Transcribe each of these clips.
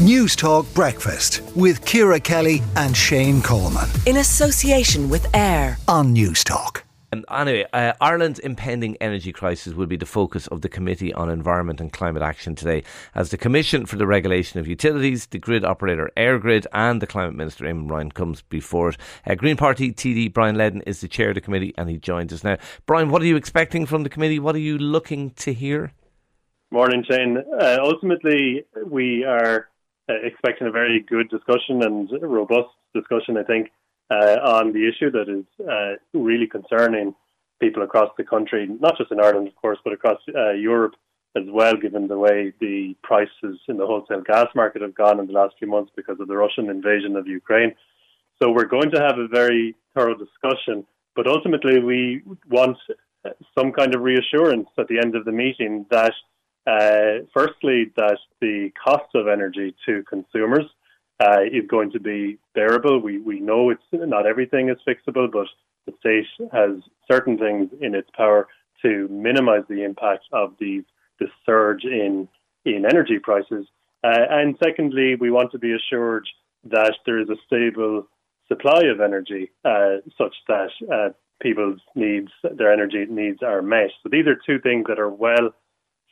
News Talk Breakfast with Ciara Kelly and Shane Coleman. In association with AIR on News Talk. Um, anyway, uh, Ireland's impending energy crisis will be the focus of the Committee on Environment and Climate Action today, as the Commission for the Regulation of Utilities, the grid operator EirGrid, and the Climate Minister Eamon Ryan comes before it. Uh, Green Party TD Brian Leddin is the chair of the committee, and he joins us now. Brian, what are you expecting from the committee? What are you looking to hear? Morning, Shane. Uh, ultimately, we are expecting a very good discussion and robust discussion, I think, uh, on the issue that is uh, really concerning people across the country, not just in Ireland, of course, but across uh, Europe as well, given the way the prices in the wholesale gas market have gone in the last few months because of the Russian invasion of Ukraine. So we're going to have a very thorough discussion, but ultimately we want some kind of reassurance at the end of the meeting that uh, firstly, that the cost of energy to consumers uh, is going to be bearable. We we know it's not everything is fixable, but the state has certain things in its power to minimise the impact of these this surge in in energy prices. Uh, and secondly, we want to be assured that there is a stable supply of energy, uh, such that uh, people's needs, their energy needs, are met. So these are two things that are well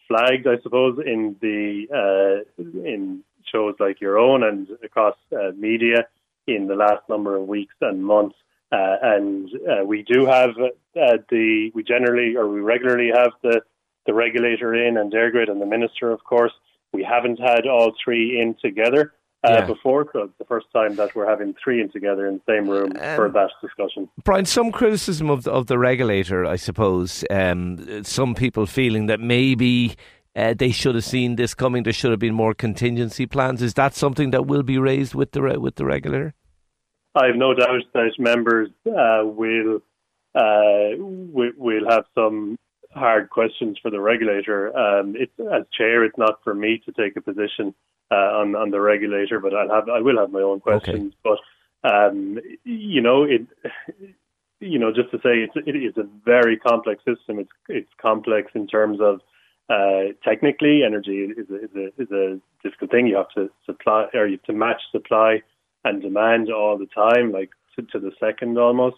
flagged, I suppose, in the uh, in shows like your own and across uh, media in the last number of weeks and months. Uh, and uh, we do have uh, the we generally or we regularly have the the regulator in and EirGrid and the minister, of course. We haven't had all three in together uh, yeah. before. So the first time that we're having three in together in the same room um, for that discussion. Brian, some criticism of the, of the regulator, I suppose. Um, some people feeling that maybe. Uh, they should have seen this coming. There should have been more contingency plans. Is that something that will be raised with the with the regulator? I have no doubt that members uh, will uh, will have some hard questions for the regulator. Um, it's, as chair, it's not for me to take a position uh, on on the regulator, but I'll have I will have my own questions. Okay. But um, you know, it you know, just to say it's it is a very complex system. It's it's complex in terms of uh, technically, energy is a, is a is a difficult thing. You have to supply or you have to match supply and demand all the time, like to, to the second almost,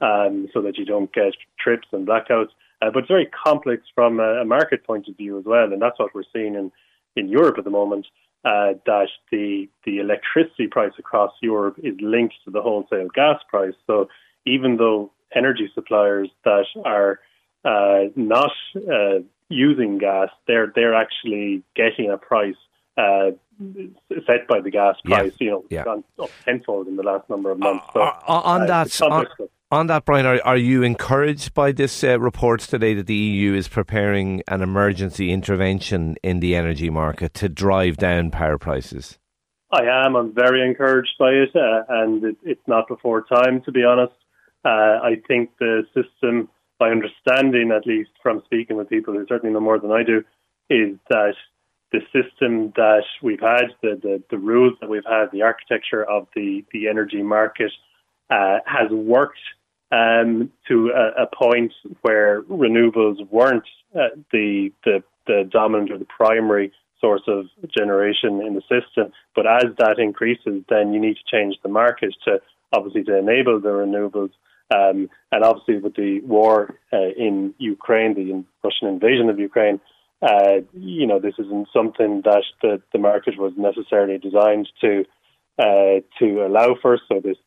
um, so that you don't get trips and blackouts. Uh, but it's very complex from a, market point of view as well, and that's what we're seeing in in Europe at the moment uh, that the the electricity price across Europe is linked to the wholesale gas price. So even though energy suppliers that are uh, not uh, using gas, they're they're actually getting a price uh, set by the gas price. Yeah. You know, yeah. gone up tenfold in the last number of months. So, uh, on that, on, on, that, Brian, are, are you encouraged by this uh, reports today that the EU is preparing an emergency intervention in the energy market to drive down power prices? I am. I'm very encouraged by it, uh, and it, it's not before time, to be honest. Uh, I think the system, by understanding, at least from speaking with people who certainly know more than I do, is that the system that we've had, the, the, the rules that we've had, the architecture of the, the energy market uh, has worked um, to a, a, point where renewables weren't uh, the, the, the dominant or the primary source of generation in the system. But as that increases, then you need to change the market to obviously to enable the renewables. Um, and obviously, with the war uh, in Ukraine, the Russian invasion of Ukraine, uh, you know, this isn't something that the, the market was necessarily designed to uh, to allow for. So this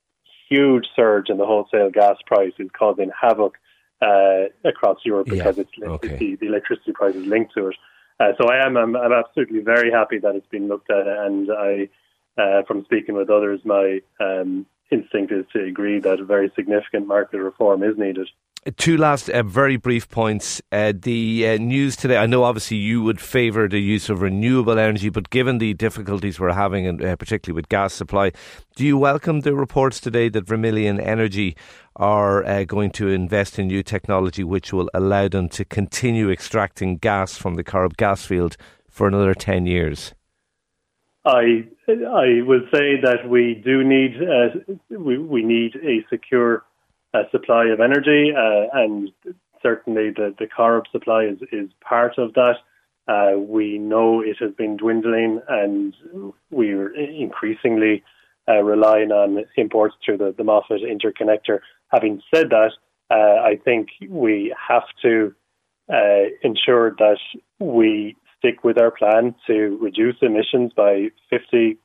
huge surge in the wholesale gas price is causing havoc uh, across Europe because yeah. it's okay. the, the, electricity price is linked to it. Uh, so I am I'm, I'm, absolutely very happy that it's been looked at, and I, uh, from speaking with others, my um, instinct is to agree that a very significant market reform is needed. Two last uh, very brief points. Uh, the uh, news today, I know obviously you would favour the use of renewable energy, but given the difficulties we're having, and uh, particularly with gas supply, do you welcome the reports today that Vermilion Energy are uh, going to invest in new technology which will allow them to continue extracting gas from the Corrib gas field for another 10 years? I I will say that we do need uh, we, we need a secure uh, supply of energy, uh, and certainly the the Corrib supply is is part of that. Uh, we know it has been dwindling, and we're increasingly uh, relying on imports through the, the Moffat interconnector. Having said that, uh, I think we have to uh, ensure that we stick with our plan to reduce emissions by 50%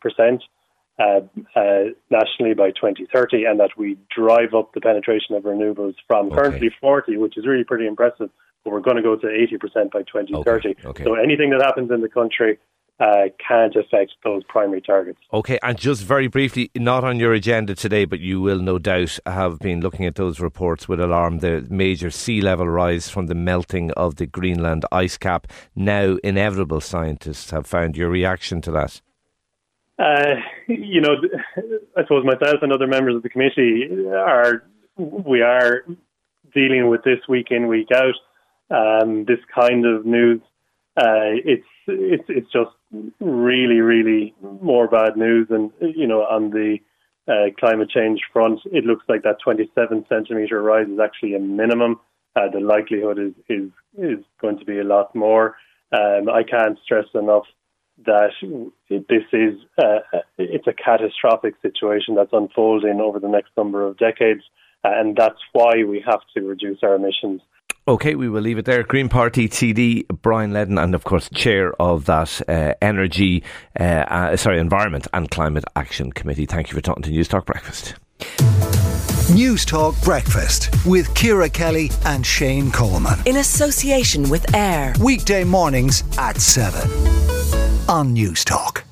uh, uh, nationally by 2030 and that we drive up the penetration of renewables from okay. currently 40, which is really pretty impressive, but we're going to go to 80% by 2030. Okay. Okay. So anything that happens in the country uh, can't affect those primary targets. Okay, and just very briefly, not on your agenda today, but you will no doubt have been looking at those reports with alarm the major sea level rise from the melting of the Greenland ice cap. Now, inevitable scientists have found your reaction to that. Uh, you know, I suppose myself and other members of the committee are we are dealing with this week in week out. Um, this kind of news, uh, it's it's it's just really, really more bad news. And, you know, on the uh, climate change front, it looks like that 27 centimetre rise is actually a minimum. Uh, the likelihood is, is, is going to be a lot more. Um, I can't stress enough that this is uh, it's a catastrophic situation that's unfolding over the next number of decades, and that's why we have to reduce our emissions Okay, we will leave it there. Green Party TD Brian Leddin, and of course, chair of that uh, energy, uh, uh, sorry, environment and climate action committee. Thank you for talking to News Talk Breakfast. News Talk Breakfast with Ciara Kelly and Shane Coleman in association with AIR weekday mornings at seven on News Talk.